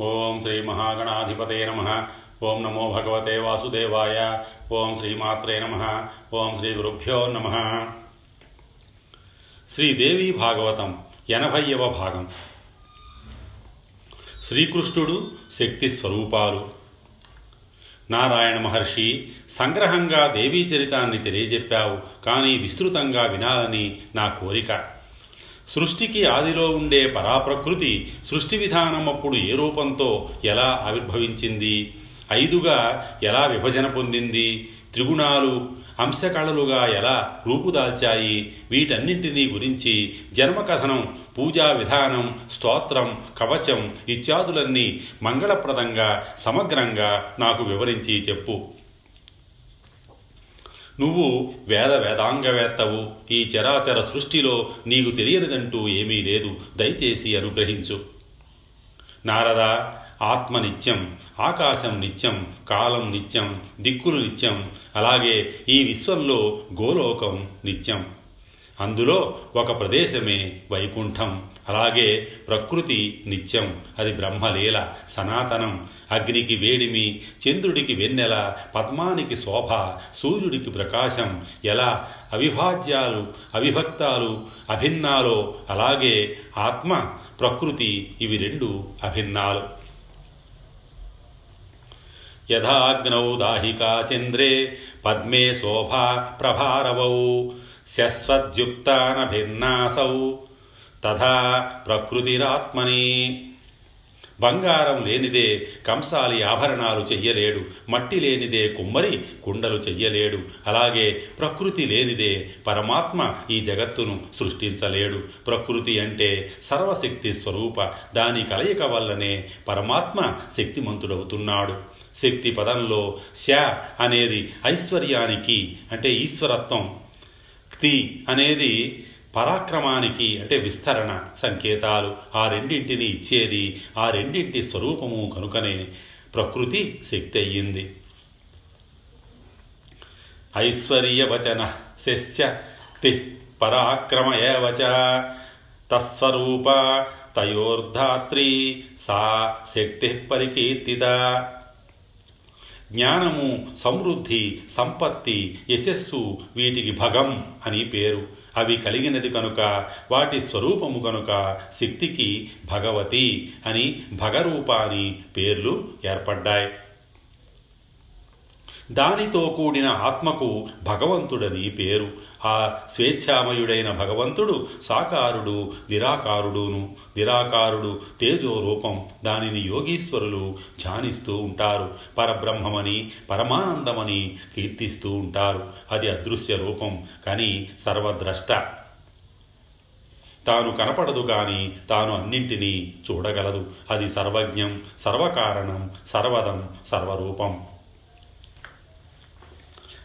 ఓం శ్రీ మహాగణాధిపతే నమ. ఓం నమో భగవతే వాసుదేవాయ. ఓం శ్రీమాత్రే నమ. ఓం శ్రీ గురుభ్యో నమ. శ్రీదేవి భాగవతం ఎనభైవ భాగం. శ్రీకృష్ణుడు శక్తి స్వరూపాలు. నారాయణ మహర్షి సంగ్రహంగా దేవీ చరితాన్ని తెలియజెప్పావు కానీ విస్తృతంగా వినాలని నా కోరిక. సృష్టికి ఆదిలో ఉండే పరాప్రకృతి సృష్టి విధానం అప్పుడు ఏ రూపంతో ఎలా ఆవిర్భవించింది? ఐదుగా ఎలా విభజన పొందింది? త్రిగుణాలు అంశకళలుగా ఎలా రూపుదాల్చాయి? వీటన్నింటినీ గురించి జన్మకథనం పూజా విధానం స్తోత్రం కవచం ఇత్యాదులన్నీ మంగళప్రదంగా సమగ్రంగా నాకు వివరించి చెప్పు. నువ్వు వేద వేదాంగవేత్తవు. ఈ చరాచర సృష్టిలో నీకు తెలియనిదంటూ ఏమీ లేదు. దయచేసి అనుగ్రహించు. నారద ఆత్మ నిత్యం ఆకాశం నిత్యం కాలం నిత్యం దిక్కులు నిత్యం అలాగే ఈ విశ్వంలో గోలోకం నిత్యం. అందులో ఒక ప్రదేశమే వైకుంఠం. అలాగే ప్రకృతి నిత్యం అది బ్రహ్మలీల సనాతనం. అగ్నికి వేడిమి చంద్రుడికి వెన్నెల పద్మానికి శోభ సూర్యుడికి ప్రకాశం. ఎలా? అవిభాజ్యాలు అవిభక్తాలు అభిన్నాలో. అలాగే ఆత్మ ప్రకృతి ఇవి రెండు అభిన్నాలు. యథాగ్నౌ దాహికా చంద్రే పద్మే శోభా ప్రభారవౌ శశ్వద్యుక్తానభిన్నాసౌ. తథా ప్రకృతిరాత్మని. బంగారం లేనిదే కంసాలి ఆభరణాలు చెయ్యలేడు మట్టి లేనిదే కుమ్మరి కుండలు చెయ్యలేడు అలాగే ప్రకృతి లేనిదే పరమాత్మ ఈ జగత్తును సృష్టించలేడు. ప్రకృతి అంటే సర్వశక్తి స్వరూప దాని కలయిక వల్లనే పరమాత్మ శక్తిమంతుడవుతున్నాడు. శక్తి పదంలో శ అనేది ఐశ్వర్యానికి అంటే ఈశ్వరత్వం క్తి అనేది పరాక్రమానికి అంటే విస్తరణ సంకేతాలు ఆ రెండింటిని ఇచ్చేది ఆ రెండింటి స్వరూపము కనుకనే ప్రకృతి శక్తి అయ్యింది ఐశ్వర్యవచన శస్య తి పరాక్రమ ఏవచ తస్వరూప తయోర్ధాత్రి సా శక్తి పరికీర్తిత. జ్ఞానము సమృద్ధి సంపత్తి యశస్సు వీటికి భగం అని పేరు. అవి కలిగినది కనుక వాటి స్వరూపము కనుక శక్తికి భగవతి అని భగరూప అని పేర్లు ఏర్పడ్డాయి. దానితో కూడిన ఆత్మకు భగవంతుడని పేరు. ఆ స్వేచ్ఛామయుడైన భగవంతుడు సాకారుడు నిరాకారుడును. నిరాకారుడు తేజో రూపం దానిని యోగీశ్వరులు ధ్యానిస్తూ ఉంటారు. పరబ్రహ్మమని పరమానందమని కీర్తిస్తూ ఉంటారు. అది అదృశ్య రూపం కానీ సర్వద్రష్ట. తాను కనపడదు గాని తాను అన్నింటినీ చూడగలదు. అది సర్వజ్ఞం సర్వకారణం సర్వదం సర్వరూపం.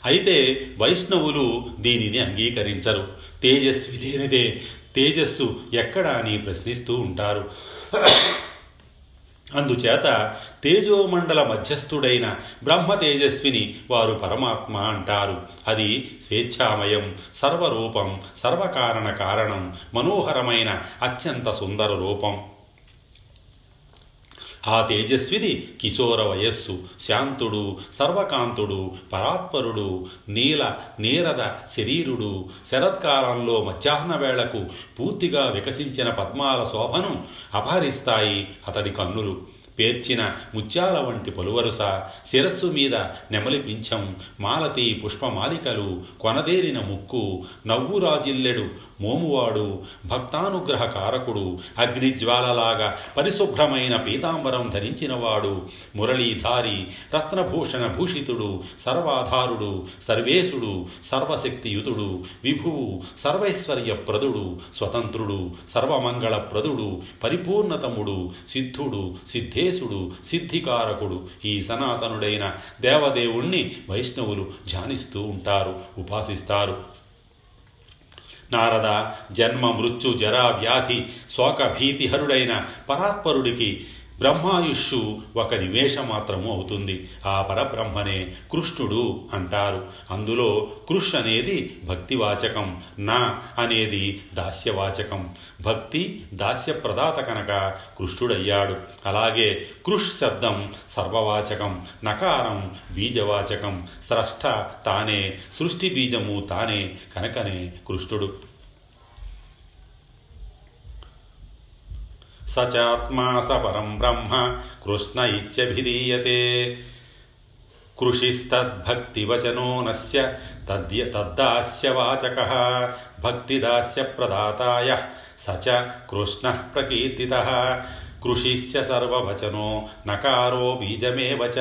అయితే వైష్ణవులు దీనిని అంగీకరించరు. తేజస్వి లేనిదే తేజస్సు ఎక్కడా అని ప్రశ్నిస్తూ ఉంటారు. అందుచేత తేజోమండల మధ్యస్థుడైన బ్రహ్మ తేజస్విని వారు పరమాత్మ అంటారు. అది స్వేచ్ఛామయం సర్వరూపం సర్వకారణ కారణం మనోహరమైన అత్యంత సుందర రూపం. ఆ తేజస్విది కిశోర వయస్సు శాంతుడు సర్వకాంతుడు పరాత్పరుడు నీల నీరద శరీరుడు శరత్కాలంలో మధ్యాహ్న వేళకు పూర్తిగా వికసించిన పద్మాల శోభను అపహరిస్తాయి అతడి కన్నులు. పేర్చిన ముత్యాల వంటి పలువరుస శిరస్సు మీద నెమలి పింఛం మాలతి పుష్పమాలికలు కొనదేరిన ముక్కు నవ్వురాజిల్లెడు మోమువాడు భక్తానుగ్రహ కారకుడు అగ్నిజ్వాలలాగా పరిశుభ్రమైన పీతాంబరం ధరించినవాడు మురళీధారి రత్నభూషణ భూషితుడు సర్వాధారుడు సర్వేశుడు సర్వశక్తియుతుడు విభువు సర్వైశ్వర్యప్రదుడు స్వతంత్రుడు సర్వమంగళప్రదుడు పరిపూర్ణతముడు సిద్ధుడు సిద్ధేశుడు సిద్ధికారకుడు. ఈ సనాతనుడైన దేవదేవుణ్ణి వైష్ణవులు ధ్యానిస్తూ ఉంటారు ఉపాసిస్తారు. నారద జన్మ మృత్యు జరా వ్యాధి శోక భీతిహరుడైన పరాత్పరుడికి బ్రహ్మాయుష్షు ఒక నివేశ మాత్రము అవుతుంది. ఆ పరబ్రహ్మనే కృష్ణుడు అంటారు. అందులో కృష్ అనేది భక్తివాచకం నా అనేది దాస్యవాచకం. భక్తి దాస్య ప్రదాత కనుక కృష్ణుడయ్యాడు. అలాగే కృష్ శబ్దం సర్వవాచకం నకారం బీజవాచకం. స్రష్ట తానే సృష్టి బీజము తానే కనుకనే కృష్ణుడు. స చాత్మా స పరం బ్రహ్మ కృష్ణ ఇత్యభిధీయతే కృషిస్తద్భక్తివచనో నస్య తద్య తద్దాస్యవాచక భక్తిదాస్యప్రదాతాయ స చ కృష్ణ ప్రకీర్తిత. కృషిస్య సర్వవచనో నకారో బీజమేవ చ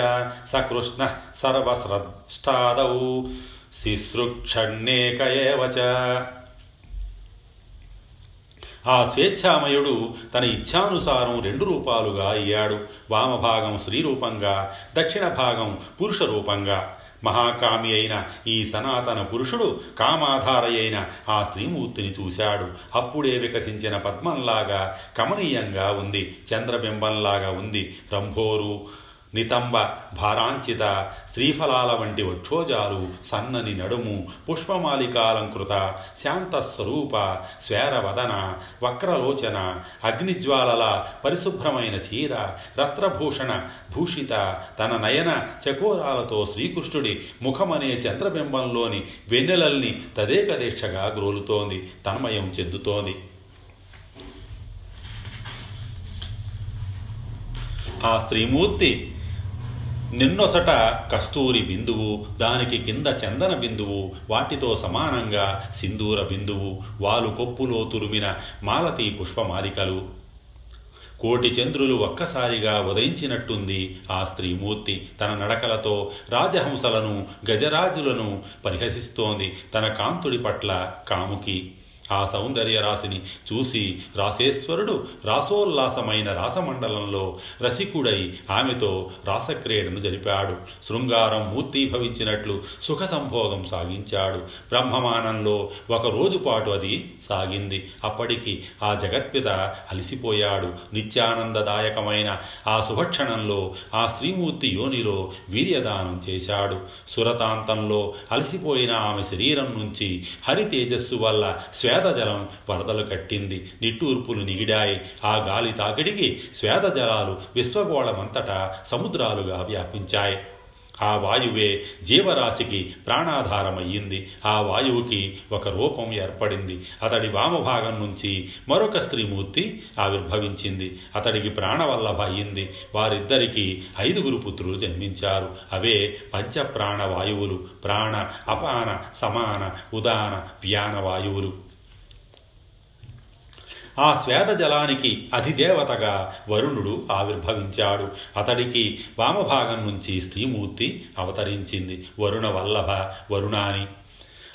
స కృష్ణ సర్వస్రష్టాదౌ శిశ్రుక్షణ్యేక ఏవ చ. ఆ స్వేచ్ఛామయుడు తన ఇచ్ఛానుసారం రెండు రూపాలుగా అయ్యాడు. వామభాగం స్త్రీ రూపంగా దక్షిణ భాగం పురుష రూపంగా మహాకామి అయిన ఈ సనాతన పురుషుడు కామాధార అయిన ఆ స్త్రీమూర్తిని చూశాడు. అప్పుడే వికసించిన పద్మంలాగా కమనీయంగా ఉంది చంద్రబింబంలాగా ఉంది రంభోరు నితంబ భారాంచిత శ్రీఫలాల వంటి వక్షోజాలు సన్నని నడుము పుష్పమాలికాలంకృత శాంతస్వరూప స్వేరవదన వక్రలోచన అగ్నిజ్వాలల పరిశుభ్రమైన చీర రత్నభూషణ భూషిత తన నయన చకోరాలతో శ్రీకృష్ణుడి ముఖమనే చంద్రబింబంలోని వెన్నెలల్ని తదేకదీక్షగా గ్రోలుతోంది తన్మయం చెందుతోంది. ఆ స్త్రీమూర్తి నిన్నొసట కస్తూరి బిందువు దానికి కింద చందన బిందువు వాటితో సమానంగా సింధూర బిందువు వాలు కొప్పులో తురిమిన మాలతీ పుష్పమాలికలు. కోటి చంద్రులు ఒక్కసారిగా ఉదయించినట్టుంది ఆ స్త్రీమూర్తి. తన నడకలతో రాజహంసలను గజరాజులను పరిహసిస్తోంది తన కాంతుడి పట్ల కాముకి. ఆ సౌందర్య రాశిని చూసి రాసేశ్వరుడు రాసోల్లాసమైన రాసమండలంలో రసికుడై ఆమెతో రాసక్రీడను జరిపాడు. శృంగారం మూర్తీభవించినట్లు సుఖ సంభోగం సాగించాడు. బ్రహ్మమానంలో ఒక రోజు పాటు అది సాగింది. అప్పటికి ఆ జగత్పిత అలసిపోయాడు. నిత్యానందదాయకమైన ఆ శుభక్షణంలో ఆ శ్రీమూర్తి యోనిలో వీర్యదానం చేశాడు. సురతాంతంలో అలసిపోయిన ఆమె శరీరం నుంచి హరి తేజస్సు వల్ల శ్వేతజలం వరదలు కట్టింది. నిట్టూర్పులు నిగిడాయి ఆ గాలి తాకిడికి శ్వేతజలాలు విశ్వగోళమంతటా సముద్రాలుగా వ్యాపించాయి. ఆ వాయువే జీవరాశికి ప్రాణాధారమయ్యింది. ఆ వాయువుకి ఒక రూపం ఏర్పడింది. అతడి వామభాగం నుంచి మరొక స్త్రీమూర్తి ఆవిర్భవించింది. అతడికి ప్రాణవల్లభ అయ్యింది వారిద్దరికీ ఐదుగురు పుత్రులు జన్మించారు. అవే పంచప్రాణ వాయువులు ప్రాణ అపాన సమాన ఉదాన వ్యాన వాయువులు. ఆ శ్వేత జలానికి అధిదేవతగా వరుణుడు ఆవిర్భవించాడు. అతడికి వామభాగం నుంచి స్త్రీమూర్తి అవతరించింది. వరుణ వల్లభ వరుణాని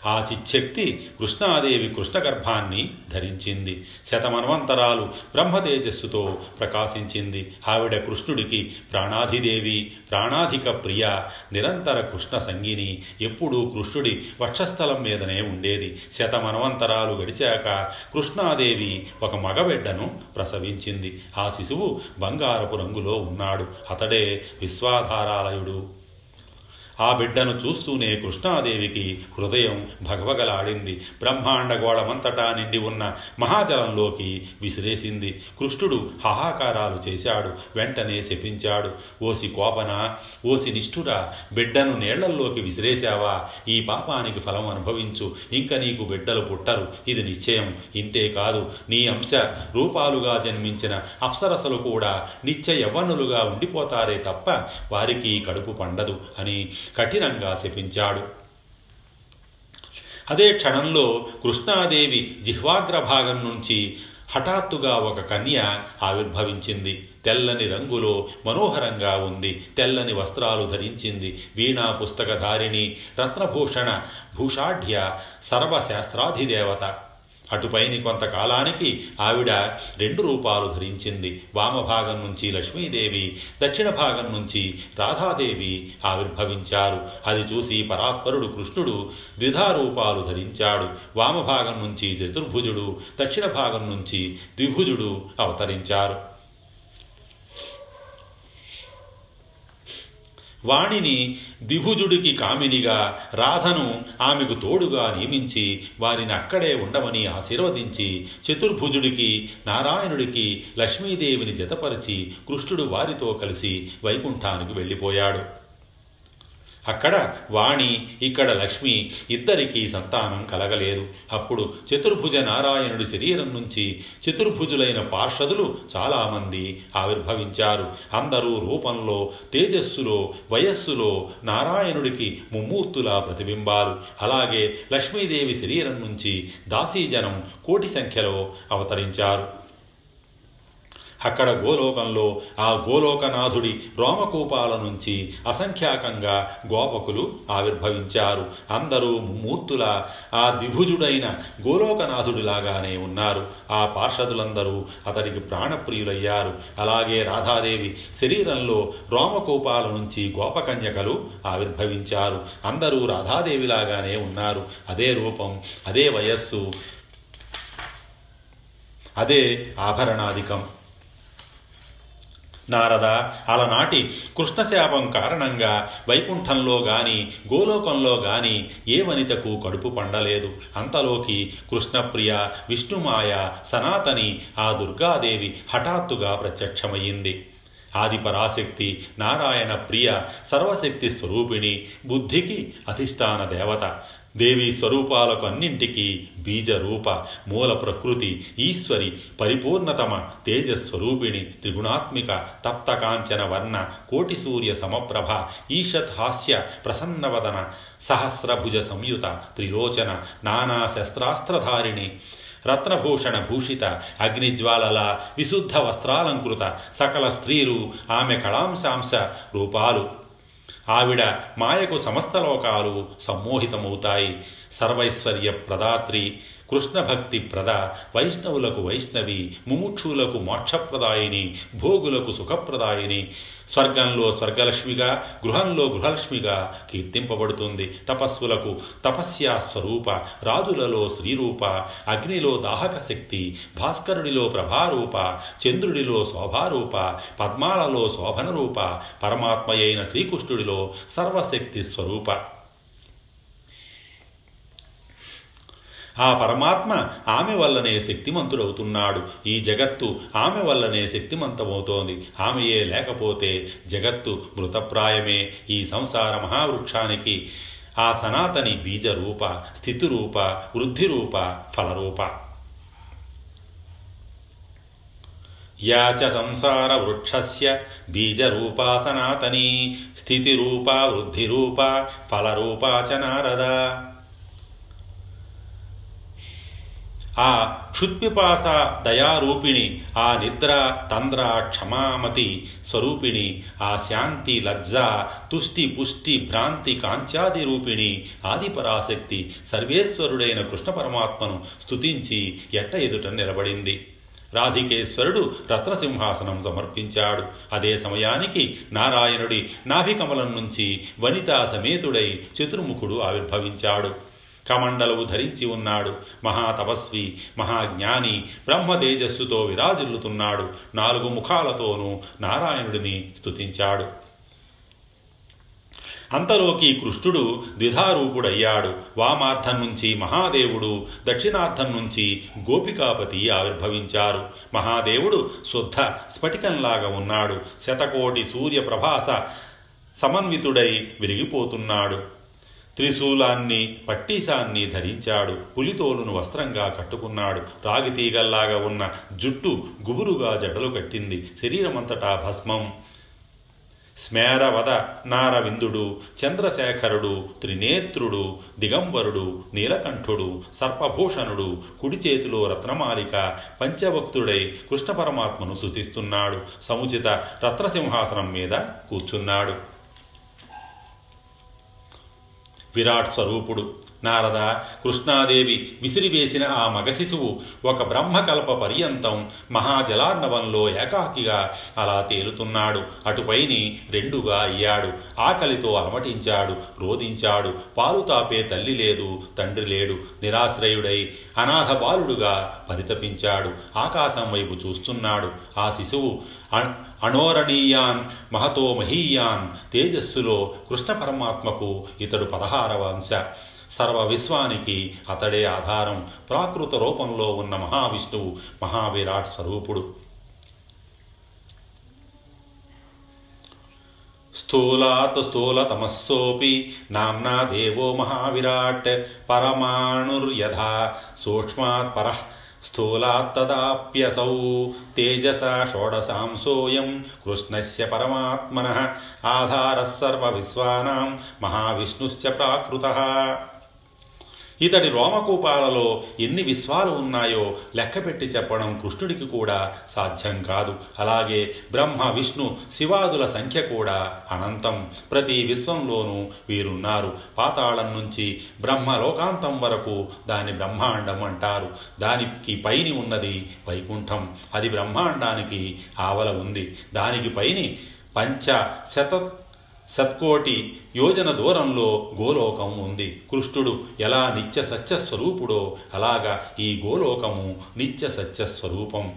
ఆ చిచ్చక్తి కృష్ణాదేవి కృష్ణగర్భాన్ని ధరించింది. శతమన్వంతరాలు బ్రహ్మతేజస్సుతో ప్రకాశించింది. ఆవిడ కృష్ణుడికి ప్రాణాధిదేవి ప్రాణాధిక ప్రియ నిరంతర కృష్ణ సంగిని. ఎప్పుడూ కృష్ణుడి వక్షస్థలం మీదనే ఉండేది. శతమన్వంతరాలు గడిచాక కృష్ణాదేవి ఒక మగబిడ్డను ప్రసవించింది. ఆ శిశువు బంగారపు రంగులో ఉన్నాడు. అతడే విశ్వాధారాలయుడు. ఆ బిడ్డను చూస్తూనే కృష్ణాదేవికి హృదయం భగవగలాడింది. బ్రహ్మాండ గోళమంతటా నిండి ఉన్న మహాజలంలోకి విసిరేసింది. కృష్ణుడు హాహాకారాలు చేశాడు. వెంటనే శపించాడు. ఓసి కోపన ఓసి నిష్ఠురా బిడ్డను నీళ్ళల్లోకి విసిరేశావా? ఈ పాపానికి ఫలం అనుభవించు. ఇంక నీకు బిడ్డలు పుట్టరు. ఇది నిశ్చయం. ఇంతే కాదు. నీ అంశ రూపాలుగా జన్మించిన అప్సరసలు కూడా నిత్య యవ్వనులుగా ఉండిపోతారే తప్ప వారికి కడుపు పండదు అని కఠినంగా శపించాడు. అదే క్షణంలో కృష్ణాదేవి జిహ్వాగ్ర భాగం నుంచి హఠాత్తుగా ఒక కన్య ఆవిర్భవించింది. తెల్లని రంగులో మనోహరంగా ఉంది. తెల్లని వస్త్రాలు ధరించింది. వీణా పుస్తకధారిణి రత్నభూషణ భూషాఢ్య సర్వశాస్త్రాధిదేవత. అటుపైని కొంతకాలానికి ఆవిడ రెండు రూపాలు ధరించింది. వామభాగం నుంచి లక్ష్మీదేవి దక్షిణ భాగం నుంచి రాధాదేవి ఆవిర్భవించారు. అది చూసి పరాత్పరుడు కృష్ణుడు ద్విధా రూపాలు ధరించాడు. వామభాగం నుంచి చతుర్భుజుడు దక్షిణ భాగం నుంచి ద్విభుజుడు అవతరించారు. వాణిని దిభుజుడికి కామినిగా రాధను ఆమెకు తోడుగా నియమించి వారిని అక్కడే ఉండమని ఆశీర్వదించి చతుర్భుజుడికి నారాయణుడికి లక్ష్మీదేవిని జతపరిచి కృష్ణుడు వారితో కలిసి వైకుంఠానికి వెళ్ళిపోయాడు. అక్కడ వాణి ఇక్కడ లక్ష్మి ఇద్దరికీ సంతానం కలగలేదు. అప్పుడు చతుర్భుజ నారాయణుడి శరీరం నుంచి చతుర్భుజులైన పార్షదులు చాలామంది ఆవిర్భవించారు. అందరూ రూపంలో తేజస్సులో వయస్సులో నారాయణుడికి ముమ్మూర్తులా ప్రతిబింబాలు అలాగే లక్ష్మీదేవి శరీరం నుంచి దాసీజనం కోటి సంఖ్యలో అవతరించారు. అక్కడ గోలోకంలో ఆ గోలోకనాథుడి రోమకూపాల నుంచి అసంఖ్యాకంగా గోపకులు ఆవిర్భవించారు. అందరూ మూర్తుల ఆ ద్విభుజుడైన గోలోకనాథుడిలాగానే ఉన్నారు. ఆ పార్షదులందరూ అతడికి ప్రాణప్రియులయ్యారు. అలాగే రాధాదేవి శరీరంలో రోమకూపాల నుంచి గోపకన్యకలు ఆవిర్భవించారు. అందరూ రాధాదేవిలాగానే ఉన్నారు. అదే రూపం అదే వయస్సు అదే ఆభరణాధికం. నారద అలనాటి కృష్ణశాపం కారణంగా వైకుంఠంలో గాని గోలోకంలో గాని ఏ వనితకు కడుపు పండలేదు. అంతలోకి కృష్ణప్రియ విష్ణుమాయ సనాతని ఆ దుర్గాదేవి హఠాత్తుగా ప్రత్యక్షమయ్యింది. ఆది పరాశక్తి నారాయణ ప్రియ సర్వశక్తి స్వరూపిణి బుద్ధికి అధిష్టాన దేవత. దేవి స్వరూపాలకు అన్నింటికీ బీజరూప మూల ప్రకృతి ఈశ్వరి పరిపూర్ణతమ తేజస్వరూపిణి త్రిగుణాత్మిక తప్తకాంచన వర్ణ కోటి సూర్య సమప్రభ ఈషత్ హాస్య ప్రసన్నవదన సహస్రభుజ సంయుత త్రిలోచన నానా శస్త్రాస్త్రధారిణి రత్నభూషణ భూషిత అగ్నిజ్వాలల విశుద్ధ వస్త్రాలంకృత సకల స్త్రీలు ఆమె కళాంశాంశ రూపాలు. ఆవిడ మాయకు సమస్త లోకాలు సమ్మోహితమవుతాయి. సర్వైశ్వర్య ప్రదాత్రి కృష్ణ భక్తి ప్రద వైష్ణవులకు వైష్ణవి ముముక్షులకు మోక్షప్రదాయిని భోగులకు సుఖప్రదాయిని. స్వర్గంలో స్వర్గలక్ష్మిగా గృహంలో గృహలక్ష్మిగా కీర్తింపబడుతుంది. తపస్సులకు తపస్యా స్వరూప రాజులలో శ్రీరూప అగ్నిలో దాహక శక్తి భాస్కరుడిలో ప్రభారూప చంద్రుడిలో శోభారూప పద్మాలలో శోభనరూప పరమాత్మయైన శ్రీకృష్ణుడిలో సర్వశక్తి స్వరూప. ఆ పరమాత్మ ఆమె వల్లనే శక్తిమంతుడవుతున్నాడు. ఈ జగత్తు ఆమె వల్లనే శక్తిమంతమవుతోంది. ఆమెయే లేకపోతే జగత్తు మృతప్రాయమే. ఈ సంసార మహావృక్షానికి ఆ సనాతని బీజరూప స్థితిరూప వృద్ధిరూప ఫలరూప. యా చ సంసార వృక్షస్య బీజరూపా సనాతనీ స్థితిరూపా వృద్ధిరూపా ఫలరూపా చ నారద. ఆ క్షుత్పిపాస దయారూపిణి ఆ నిద్ర తంద్ర క్షమామతి స్వరూపిణి ఆ శాంతి లజ్జ తుష్టి పుష్టి భ్రాంతి కాంచాది రూపిణి ఆదిపరాశక్తి సర్వేశ్వరుడైన కృష్ణ పరమాత్మను స్తుతించి ఎట్ట ఎదుట నిలబడింది. రాధికేశ్వరుడు రత్నసింహాసనం సమర్పించాడు. అదే సమయానికి నారాయణుడి నాభికమలం నుంచి వనితా సమేతుడై చతుర్ముఖుడు ఆవిర్భవించాడు. కమండలవు ధరించి ఉన్నాడు. మహాతపస్వి మహాజ్ఞాని బ్రహ్మ తేజస్సుతో విరాజిల్లుతున్నాడు. నాలుగు ముఖాలతోనూ నారాయణుడిని స్తుతించాడు. అంతలోకి కృష్ణుడు ద్విధారూపుడయ్యాడు. వామార్థం నుంచి మహాదేవుడు దక్షిణార్థం నుంచి గోపికాపతి ఆవిర్భవించారు. మహాదేవుడు శుద్ధ స్ఫటికంలాగా ఉన్నాడు. శతకోటి సూర్యప్రభాస సమన్వితుడై విరిగిపోతున్నాడు. త్రిశూలాన్ని పట్టీసాన్ని ధరించాడు. పులితోలును వస్త్రంగా కట్టుకున్నాడు. రాగితీగల్లాగా ఉన్న జుట్టు గుబురుగా జడలు కట్టింది. శరీరమంతటా భస్మం. స్మేరవద నారవిందుడు చంద్రశేఖరుడు త్రినేత్రుడు దిగంబరుడు నీలకంఠుడు సర్పభూషణుడు కుడి చేతిలో రత్నమాలిక పంచభక్తుడై కృష్ణ పరమాత్మను శుతిస్తున్నాడు సముచిత రత్నసింహాసనం మీద కూర్చున్నాడు. విరాట్ స్వరూపుడు. నారద కృష్ణాదేవి విసిరివేసిన ఆ మగశిశువు ఒక బ్రహ్మకల్ప పర్యంతం మహాజలార్ణవంలో ఏకాకిగా అలా తేలుతున్నాడు. అటుపైని రెండుగా అయ్యాడు. ఆకలితో అలమటించాడు రోధించాడు. పాలు తాపే తల్లి లేదు తండ్రి లేడు. నిరాశ్రయుడై అనాథ బాలుడుగా పరితపించాడు. ఆకాశం వైపు చూస్తున్నాడు. ఆ శిశువు అణోరణీయాన్ మహతో మహీయాన్ తేజస్సులో కృష్ణ పరమాత్మకు ఇతడు పదహారవ అంశ. సర్వ విశ్వానికి అతడే ఆధారం ప్రాకృత రూపంలో ఉన్న మహావిష్ణువు మహావిరాట్ స్వరూపుడు. స్థూలాత్ స్థూలతమస్సోపి నామ్నా దేవో మహావిరాట్ పరమాణుర్యథా సూక్ష్మాత్ పర స్థూలాత్తదాప్యసౌ తేజస షోడశాంశోయం కృష్ణస్య పరమాత్మన ఆధారः సర్వవిశ్వానాం మహావిష్ణుశ్చ ప్రాకృతః ఇతడి రోమకూపాలలో ఎన్ని విశ్వాలు ఉన్నాయో లెక్కపెట్టి చెప్పడం కృష్ణుడికి కూడా సాధ్యం కాదు. అలాగే బ్రహ్మ విష్ణు శివాదుల సంఖ్య కూడా అనంతం. ప్రతి విశ్వంలోనూ వీరున్నారు. పాతాళం నుంచి బ్రహ్మ లోకాంతం వరకు దాని బ్రహ్మాండం అంటారు. దానికి పైని ఉన్నది వైకుంఠం. అది బ్రహ్మాండానికి ఆవల ఉంది. దానికి పైని పంచ శత సత్కోటి యోజన దూరంలో గోలోకం ఉంది. కృష్ణుడు ఎలా నిత్య సత్యస్వరూపుడో అలాగా ఈ గోలోకము నిత్య సత్యస్వరూపం.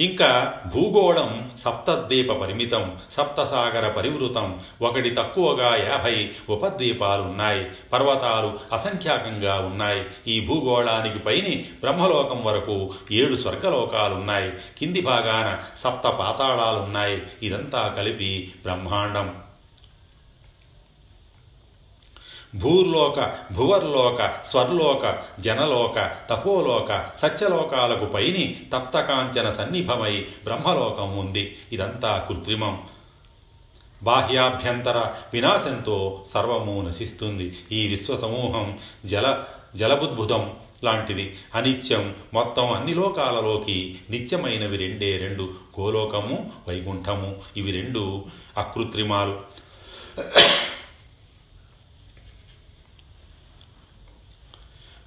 ఇంకా భూగోళం సప్తద్వీప పరిమితం సప్తసాగర పరివృతం. ఒకటి తక్కువగా యాభై ఉపద్వీపాలున్నాయి. పర్వతాలు అసంఖ్యాకంగా ఉన్నాయి. ఈ భూగోళానికి పైని బ్రహ్మలోకం వరకు ఏడు స్వర్గలోకాలున్నాయి. కింది భాగాన సప్త పాతాళాలున్నాయి. ఇదంతా కలిపి బ్రహ్మాండం. భూర్లోక భువర్లోక స్వర్లోక జనలోక తపోలోక సత్యలోకాలకు పైని తప్తకాంచన సన్నిభమై బ్రహ్మలోకం ఉంది. ఇదంతా కృత్రిమం. బాహ్యాభ్యంతర వినాశంతో సర్వము నశిస్తుంది. ఈ విశ్వసమూహం జల జలబుద్భుతం లాంటిది. అనిత్యం మొత్తం అన్ని లోకాలలోకి నిత్యమైనవి రెండే రెండు. గోలోకము వైకుంఠము. ఇవి రెండు అకృత్రిమాలు.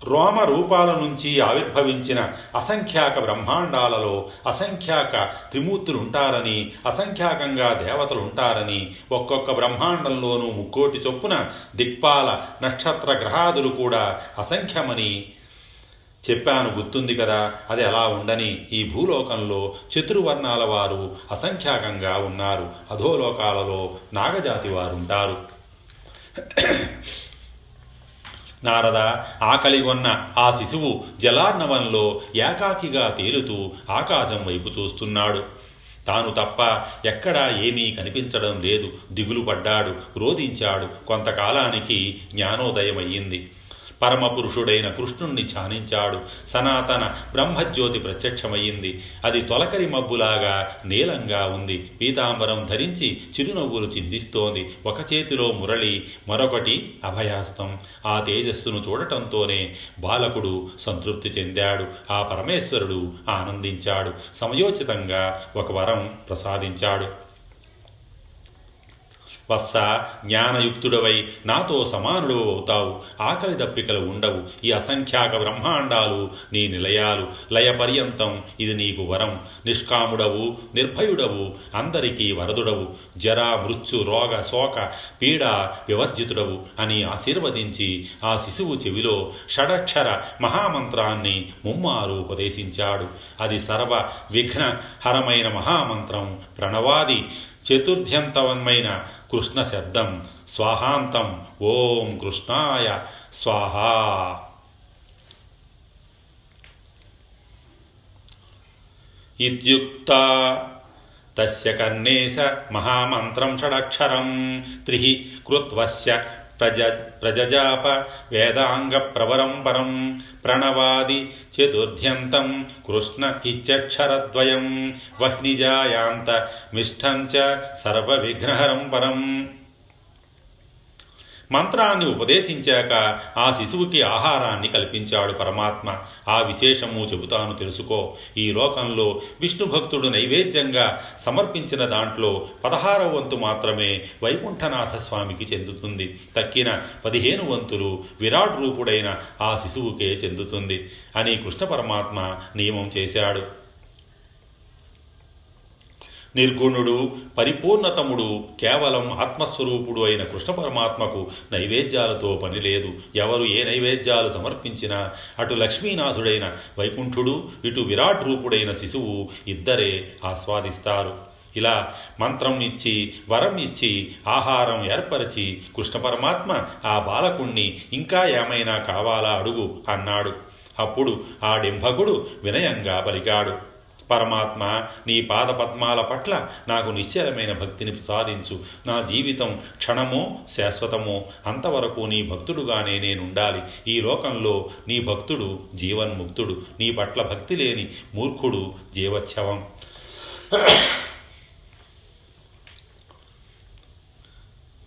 రోమ రూపాల నుంచి ఆవిర్భవించిన అసంఖ్యాక బ్రహ్మాండాలలో అసంఖ్యాక త్రిమూర్తులుంటారని అసంఖ్యాకంగా దేవతలుంటారని ఒక్కొక్క బ్రహ్మాండంలోనూ ముక్కోటి చొప్పున దిక్పాల నక్షత్ర గ్రహాదులు కూడా అసంఖ్యమని చెప్పాను. గుర్తుంది కదా అది ఎలా ఉండని ఈ భూలోకంలో చతుర్వర్ణాల వారు అసంఖ్యాకంగా ఉన్నారు. అధోలోకాలలో నాగజాతి వారుంటారు. నారద ఆకలిగొన్న ఆ శిశువు జలార్ణవంలో ఏకాకిగా తేలుతూ ఆకాశం వైపు చూస్తున్నాడు. తాను తప్ప ఎక్కడా ఏమీ కనిపించడం లేదు. దిగులు పడ్డాడు రోధించాడు. కొంతకాలానికి జ్ఞానోదయమయ్యింది. పరమపురుషుడైన కృష్ణుణ్ణి ధ్యానించాడు సనాతన బ్రహ్మజ్యోతి ప్రత్యక్షమయ్యింది. అది తొలకరి మబ్బులాగా నీలంగా ఉంది. పీతాంబరం ధరించి చిరునవ్వులు చిందిస్తోంది. ఒక చేతిలో మురళి మరొకటి అభయాస్తం. ఆ తేజస్సును చూడటంతోనే బాలకుడు సంతృప్తి చెందాడు. ఆ పరమేశ్వరుడు ఆనందించాడు. సమయోచితంగా ఒక వరం ప్రసాదించాడు. వత్స జ్ఞానయుక్తుడవై నాతో సమానుడు అవుతావు. ఆకలి దప్పికలు ఉండవు. ఈ అసంఖ్యాక బ్రహ్మాండాలు నీ నిలయాలు. లయపర్యంతం ఇది నీకు వరం. నిష్కాముడవు నిర్భయుడవు అందరికీ వరదుడవు. జరా మృత్యు రోగ శోక పీడ వివర్జితుడవు అని ఆశీర్వదించి ఆ శిశువు చెవిలో షడక్షర మహామంత్రాన్ని ముమ్మారు ఉపదేశించాడు. అది సర్వ విఘ్న హరమైన మహామంత్రం. ప్రణవాది చతుర్థ్యంతవన్మైన కృష్ణ శబ్దం. స్వాహాంతం. ఓం కృష్ణాయ. స్వాహ. ఇత్యుక్త. తస్య కర్ణేశ మహామంత్రం షడక్షరం. త్రిః కృత్వస్య ప్రజ ప్రజజాప వేదాంగ ప్రవరం ప్రణవాది చతుర్థ్యంతం కృష్ణ ఇత్యక్షరద్వయం వహ్నిజాయాంత మిష్టం చ సర్వవిఘ్నహరం పరం మంత్రాన్ని ఉపదేశించాక ఆ శిశువుకి ఆహారాన్ని కల్పించాడు పరమాత్మ. ఆ విశేషము చెబుతాను తెలుసుకో. ఈ లోకంలో విష్ణు భక్తుడు నైవేద్యంగా సమర్పించిన దాంట్లో పదహారవ వంతు మాత్రమే వైకుంఠనాథ స్వామికి చెందుతుంది. తక్కిన పదిహేను వంతులు విరాట్ రూపుడైన ఆ శిశువుకే చెందుతుంది అని కృష్ణ పరమాత్మ నియమం చేశాడు. నిర్గుణుడు పరిపూర్ణతముడు కేవలం ఆత్మస్వరూపుడు అయిన కృష్ణ పరమాత్మకు నైవేద్యాలతో పనిలేదు ఎవరు ఏ నైవేద్యాలు సమర్పించినా అటు లక్ష్మీనాథుడైన వైకుంఠుడు ఇటు విరాట్ రూపుడైన శిశువు ఇద్దరే ఆస్వాదిస్తారు. ఇలా మంత్రం ఇచ్చి వరం ఇచ్చి ఆహారం ఏర్పరిచి కృష్ణ పరమాత్మ ఆ బాలకుణ్ణి ఇంకా ఏమైనా కావాలా అడుగు అన్నాడు. అప్పుడు ఆ డింభకుడు వినయంగా పలికాడు. పరమాత్మ నీ పాదపద్మాల పట్ల నాకు నిశ్చలమైన భక్తిని ప్రసాదించు నా జీవితం క్షణమో శాశ్వతమో అంతవరకు నీ భక్తుడుగానే నేనుండాలి ఈ లోకంలో నీ భక్తుడు జీవన్ముక్తుడు నీ పట్ల భక్తి లేని మూర్ఖుడు జీవచ్ఛవం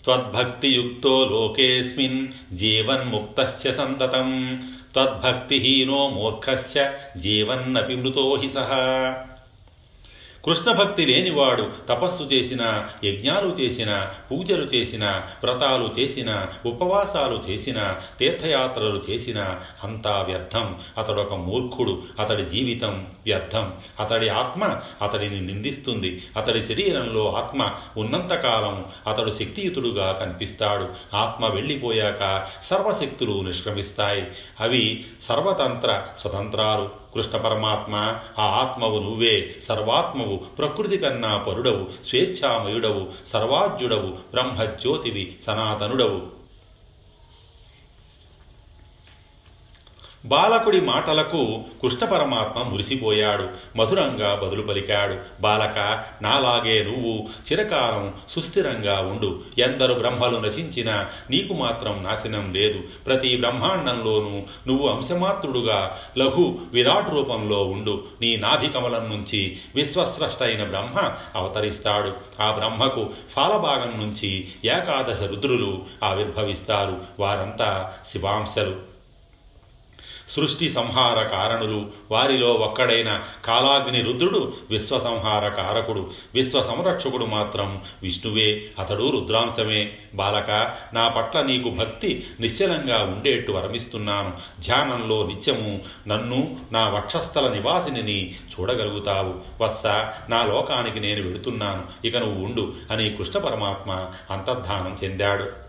त्वद्भक्तियुक्तो लोकेऽस्मिन् जीवन्मुक्तस्य सन्ततं त्वद्भक्तिहीनो मूर्खस्य जीवन्नपि मृतो हि सः। కృష్ణ భక్తి లేనివాడు తపస్సు చేసిన యజ్ఞాలు చేసిన పూజలు చేసిన వ్రతాలు చేసిన ఉపవాసాలు చేసిన తీర్థయాత్రలు చేసిన అంతా వ్యర్థం. అతడొక మూర్ఖుడు అతడి జీవితం వ్యర్థం. అతడి ఆత్మ అతడిని నిందిస్తుంది. అతడి శరీరంలో ఆత్మ ఉన్నంతకాలం అతడు శక్తియుతుడుగా కనిపిస్తాడు. ఆత్మ వెళ్ళిపోయాక సర్వశక్తులు నిష్క్రమిస్తాయి. అవి సర్వతంత్ర స్వతంత్రాలు. కృష్ణ పరమాత్మ ఆ ఆత్మవు నువ్వే సర్వాత్మవు ప్రకృతి కన్నా పరుడవు స్వేచ్ఛామయుడవు సర్వాజ్యుడవు బ్రహ్మజ్యోతివి సనాతనుడవు. బాలకుడి మాటలకు కృష్ణ పరమాత్మ మురిసిపోయాడు. మధురంగా బదులు పలికాడు. బాలక నాలాగే నువ్వు చిరకాలం సుస్థిరంగా ఉండు. ఎందరు బ్రహ్మలు నశించినా నీకు మాత్రం నాశనం లేదు. ప్రతి బ్రహ్మాండంలోనూ నువ్వు అంశమాత్రుడుగా లఘు విరాట్ రూపంలో ఉండు. నీ నాభికమలం నుంచి విశ్వస్రష్టైన బ్రహ్మ అవతరిస్తాడు. ఆ బ్రహ్మకు ఫాలభాగం నుంచి ఏకాదశ రుద్రులు ఆవిర్భవిస్తారు. వారంతా శివాంశలు. సృష్టి సంహార కారణులు. వారిలో ఒక్కడైన కాలాగ్ని రుద్రుడు విశ్వసంహార కారకుడు. విశ్వ సంరక్షకుడు మాత్రం విష్ణువే అతడు రుద్రాంశమే. బాలక నా పట్ల నీకు భక్తి నిశ్చలంగా ఉండేట్టు వరమిస్తున్నాను. ధ్యానంలో నిత్యము నన్ను నా వక్షస్థల నివాసిని చూడగలుగుతావు. వత్స నా లోకానికి నేను వెళుతున్నాను ఇక నువ్వు ఉండు అని కృష్ణ పరమాత్మ అంతర్ధానం చెందాడు.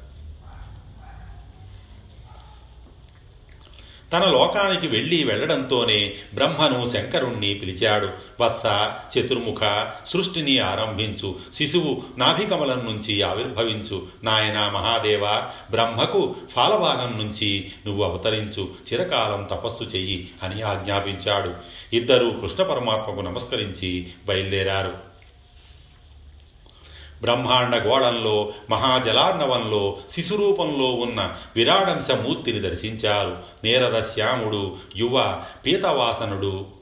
తన లోకానికి వెళ్ళి వెళ్ళడంతోనే బ్రహ్మను శంకరుణ్ణి పిలిచాడు. వత్స చతుర్ముఖ సృష్టిని ఆరంభించు. శిశువు నాభికమలం నుంచి ఆవిర్భవించు. నాయన మహాదేవ బ్రహ్మకు ఫాలభాగం నుంచి నువ్వు అవతరించు. చిరకాలం తపస్సు చెయ్యి అని ఆజ్ఞాపించాడు. ఇద్దరూ కృష్ణ పరమాత్మకు నమస్కరించి బయలుదేరారు. బ్రహ్మాండ గోళంలో మహాజలార్ణవంలో శిశురూపంలో ఉన్న విరాడంశ మూర్తిని దర్శించారు. నేరద శ్యాముడు యువ పీతవాసనుడు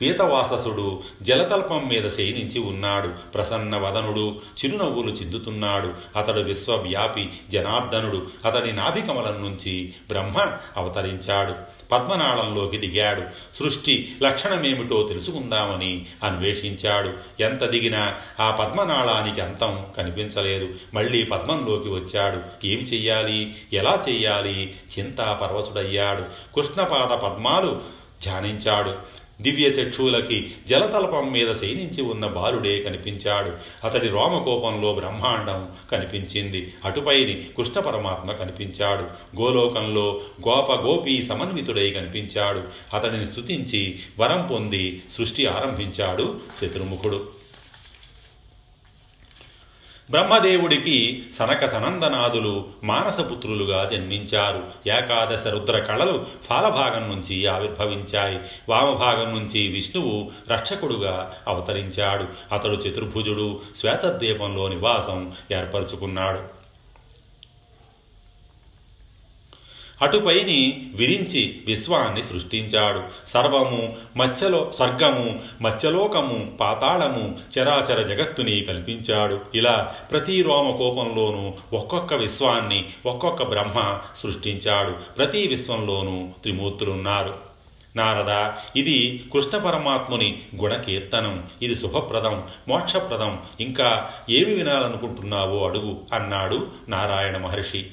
పీతవాససుడు జలతల్పం మీద శయనించి ఉన్నాడు. ప్రసన్న వదనుడు చిరునవ్వులు చిందుతున్నాడు. అతడు విశ్వవ్యాపి జనార్దనుడు. అతడి నాభికమలం నుంచి బ్రహ్మ అవతరించాడు. పద్మనాళంలోకి దిగాడు. సృష్టి లక్షణమేమిటో తెలుసుకుందామని అన్వేషించాడు. ఎంత దిగినా ఆ పద్మనాళానికి అంతం కనిపించలేదు. మళ్ళీ పద్మంలోకి వచ్చాడు. ఏమి చెయ్యాలి? ఎలా చెయ్యాలి? చింతాపరవశుడయ్యాడు కృష్ణపాద పద్మాలు ధ్యానించాడు. దివ్య చక్షులకి జలతలపం మీద శయనించి ఉన్న బాలుడే కనిపించాడు. అతడి రోమకోపంలో బ్రహ్మాండం కనిపించింది. అటుపైని కృష్ణ పరమాత్మ కనిపించాడు. గోలోకంలో గోప గోపి సమన్వితుడై కనిపించాడు. అతడిని స్తుతించి వరం పొంది సృష్టి ఆరంభించాడు చతుర్ముఖుడు బ్రహ్మదేవుడికి సనక సనందనాదులు మానసపుత్రులుగా జన్మించారు. ఏకాదశ రుద్ర కళలు ఫాలభాగం నుంచి ఆవిర్భవించాయి. వామభాగం నుంచి విష్ణువు రక్షకుడుగా అవతరించాడు. అతడు చతుర్భుజుడు శ్వేతద్వీపంలో నివాసం ఏర్పరచుకున్నాడు. అటుపైని విరించి విశ్వాన్ని సృష్టించాడు. సర్వము మత్స్యలో స్వర్గము మత్స్యలోకము పాతాళము చరాచర జగత్తుని కల్పించాడు. ఇలా ప్రతి రోమ కోపంలోనూ ఒక్కొక్క విశ్వాన్ని ఒక్కొక్క బ్రహ్మ సృష్టించాడు. ప్రతి విశ్వంలోనూ త్రిమూర్తులున్నారు. నారద ఇది కృష్ణ పరమాత్ముని గుణకీర్తనం. ఇది శుభప్రదం మోక్షప్రదం. ఇంకా ఏమి వినాలనుకుంటున్నావో అడుగు అన్నాడు నారాయణ మహర్షి.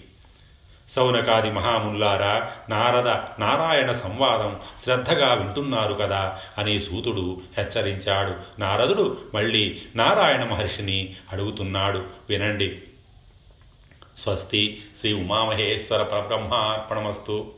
సౌనకాది మహాముల్లారా నారద నారాయణ సంవాదం శ్రద్ధగా వింటున్నారు కదా అని సూతుడు హెచ్చరించాడు. నారదుడు మళ్ళీ నారాయణ మహర్షిని అడుగుతున్నాడు. వినండి. స్వస్తి శ్రీ ఉమామహేశ్వర పరబ్రహ్మార్పణమస్తు.